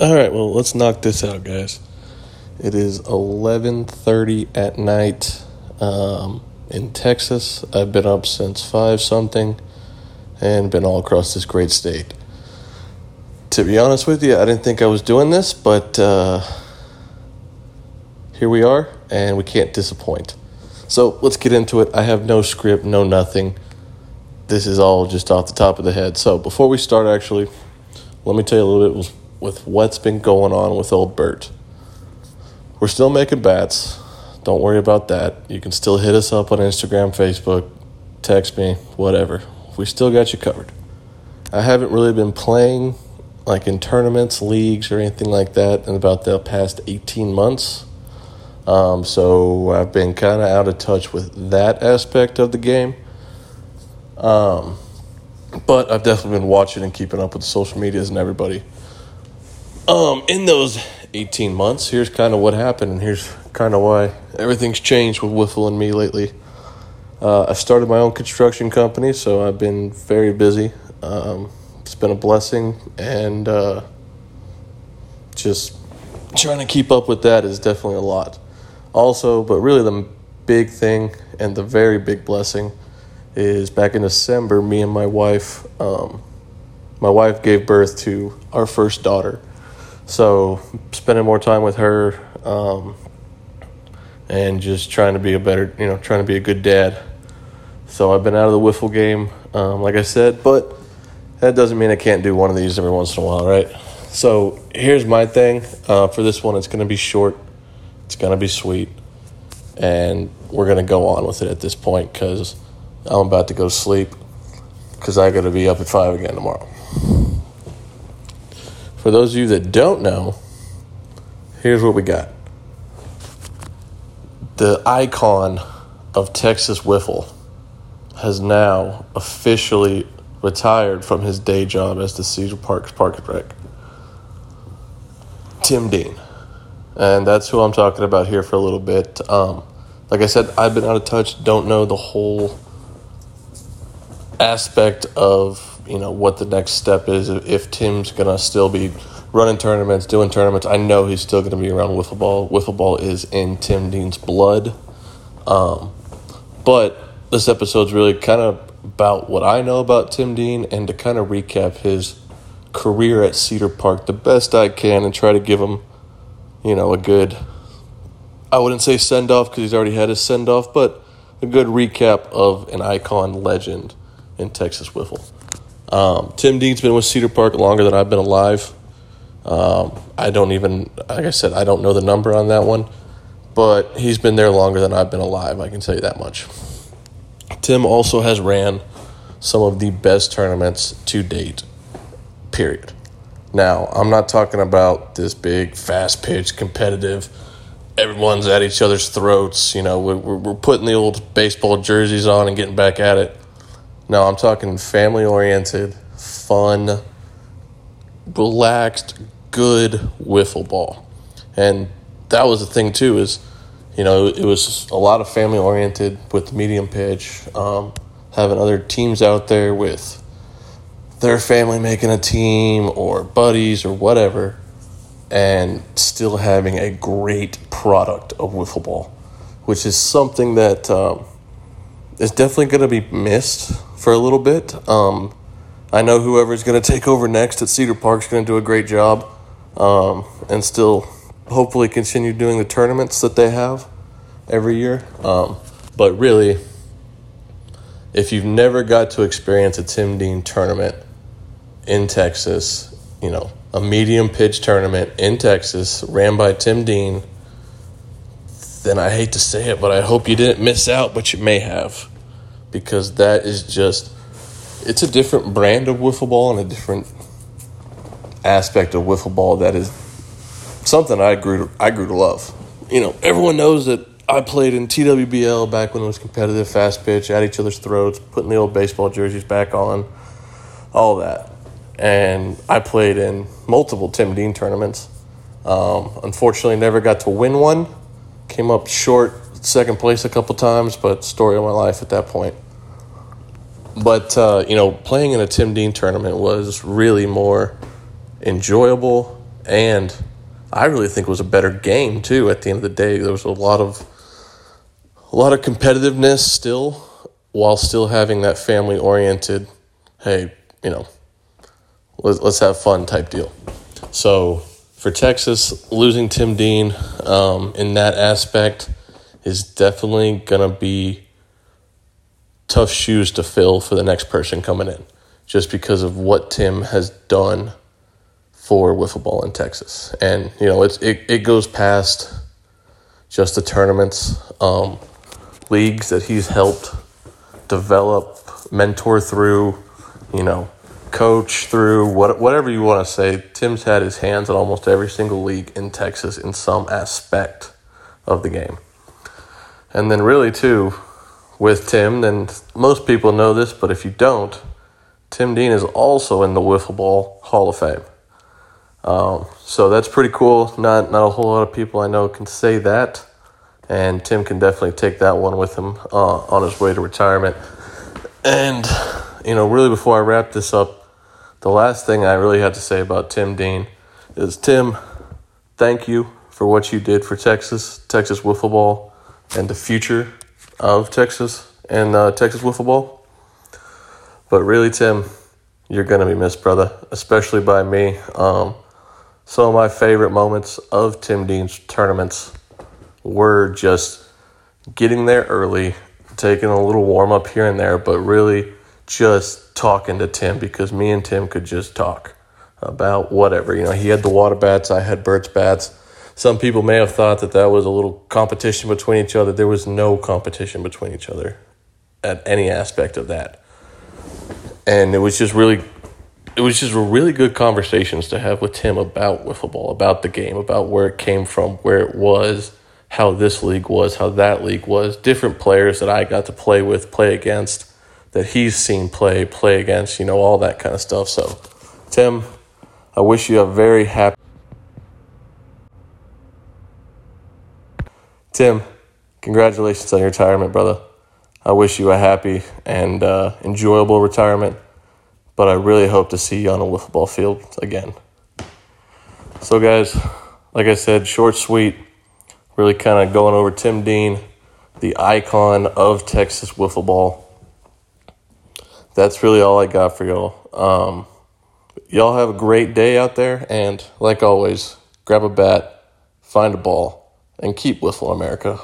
All right, well, let's knock this out, guys. It is 11:30 at night um, in Texas. I've been up since 5 something and been all across this great state. To be honest with you, I didn't think I was doing this, but uh, here we are and we can't disappoint. So, let's get into it. I have no script, no nothing. This is all just off the top of the head. So, before we start actually, let me tell you a little bit with what's been going on with old Burt. We're still making bats. Don't worry about that. You can still hit us up on Instagram, Facebook, text me, whatever. We still got you covered. I haven't really been playing like in tournaments, leagues, or anything like that in about the past 18 months. Um, so I've been kind of out of touch with that aspect of the game. Um, but I've definitely been watching and keeping up with the social medias and everybody. Um, in those 18 months, here's kind of what happened, and here's kind of why everything's changed with Wiffle and me lately. Uh, I started my own construction company, so I've been very busy. Um, it's been a blessing, and uh, just trying to keep up with that is definitely a lot. Also, but really the big thing and the very big blessing is back in December, me and my wife, um, my wife gave birth to our first daughter so spending more time with her, um, and just trying to be a better, you know, trying to be a good dad. So I've been out of the wiffle game, um, like I said, but that doesn't mean I can't do one of these every once in a while, right? So here's my thing uh, for this one. It's going to be short. It's going to be sweet, and we're going to go on with it at this point because I'm about to go to sleep because I got to be up at five again tomorrow. For those of you that don't know, here's what we got. The icon of Texas Wiffle has now officially retired from his day job as the Cedar Parks Park Rec. Tim Dean. And that's who I'm talking about here for a little bit. Um, like I said, I've been out of touch, don't know the whole aspect of you know what the next step is if Tim's gonna still be running tournaments, doing tournaments. I know he's still gonna be around wiffle ball. Wiffle ball is in Tim Dean's blood. Um, but this episode's really kind of about what I know about Tim Dean and to kind of recap his career at Cedar Park the best I can and try to give him, you know, a good. I wouldn't say send off because he's already had his send off, but a good recap of an icon legend in Texas Wiffle. Um, Tim Dean's been with Cedar Park longer than I've been alive. Um, I don't even, like I said, I don't know the number on that one, but he's been there longer than I've been alive. I can tell you that much. Tim also has ran some of the best tournaments to date. Period. Now, I'm not talking about this big, fast pitch, competitive. Everyone's at each other's throats. You know, we're, we're putting the old baseball jerseys on and getting back at it. No, I'm talking family oriented, fun, relaxed, good wiffle ball. And that was the thing too is, you know, it was a lot of family oriented with medium pitch, um, having other teams out there with their family making a team or buddies or whatever, and still having a great product of wiffle ball, which is something that um, is definitely going to be missed for a little bit. Um, I know whoever's going to take over next at Cedar Park is going to do a great job um, and still hopefully continue doing the tournaments that they have every year. Um, but really, if you've never got to experience a Tim Dean tournament in Texas, you know, a medium pitch tournament in Texas ran by Tim Dean, then I hate to say it, but I hope you didn't miss out, but you may have because that is just it's a different brand of wiffle ball and a different aspect of wiffle ball that is something I grew to, I grew to love. You know, everyone knows that I played in TWBL back when it was competitive, fast pitch, at each other's throats, putting the old baseball jerseys back on, all that. And I played in multiple Tim Dean tournaments. Um, unfortunately, never got to win one. Came up short second place a couple times, but story of my life at that point. But uh, you know, playing in a Tim Dean tournament was really more enjoyable and I really think it was a better game too. At the end of the day, there was a lot of a lot of competitiveness still, while still having that family oriented. Hey, you know, let's let's have fun type deal. So for Texas, losing Tim Dean um, in that aspect is definitely gonna be tough shoes to fill for the next person coming in, just because of what Tim has done for wiffle ball in Texas. And, you know, it's, it, it goes past just the tournaments, um, leagues that he's helped develop, mentor through, you know, coach through, what, whatever you want to say. Tim's had his hands in almost every single league in Texas in some aspect of the game. And then, really, too, with Tim, then most people know this, but if you don't, Tim Dean is also in the Wiffle Ball Hall of Fame. Um, so that's pretty cool. Not not a whole lot of people I know can say that, and Tim can definitely take that one with him uh, on his way to retirement. And you know, really, before I wrap this up, the last thing I really have to say about Tim Dean is Tim, thank you for what you did for Texas, Texas wiffle ball, and the future of Texas and uh, Texas wiffle ball. But really, Tim, you're gonna be missed, brother, especially by me. Um, some of my favorite moments of Tim Dean's tournaments were just getting there early, taking a little warm up here and there, but really just talking to Tim because me and Tim could just talk about whatever. You know, he had the water bats, I had Burt's bats. Some people may have thought that that was a little competition between each other. There was no competition between each other at any aspect of that. And it was just really it was just really good conversations to have with Tim about wiffle ball, about the game, about where it came from, where it was, how this league was, how that league was, different players that I got to play with, play against, that he's seen play, play against, you know, all that kind of stuff. So, Tim, I wish you a very happy. Tim, congratulations on your retirement, brother. I wish you a happy and uh, enjoyable retirement but I really hope to see you on a wiffle ball field again. So, guys, like I said, short, sweet, really kind of going over Tim Dean, the icon of Texas wiffle ball. That's really all I got for y'all. Um, y'all have a great day out there, and like always, grab a bat, find a ball, and keep Whistle America.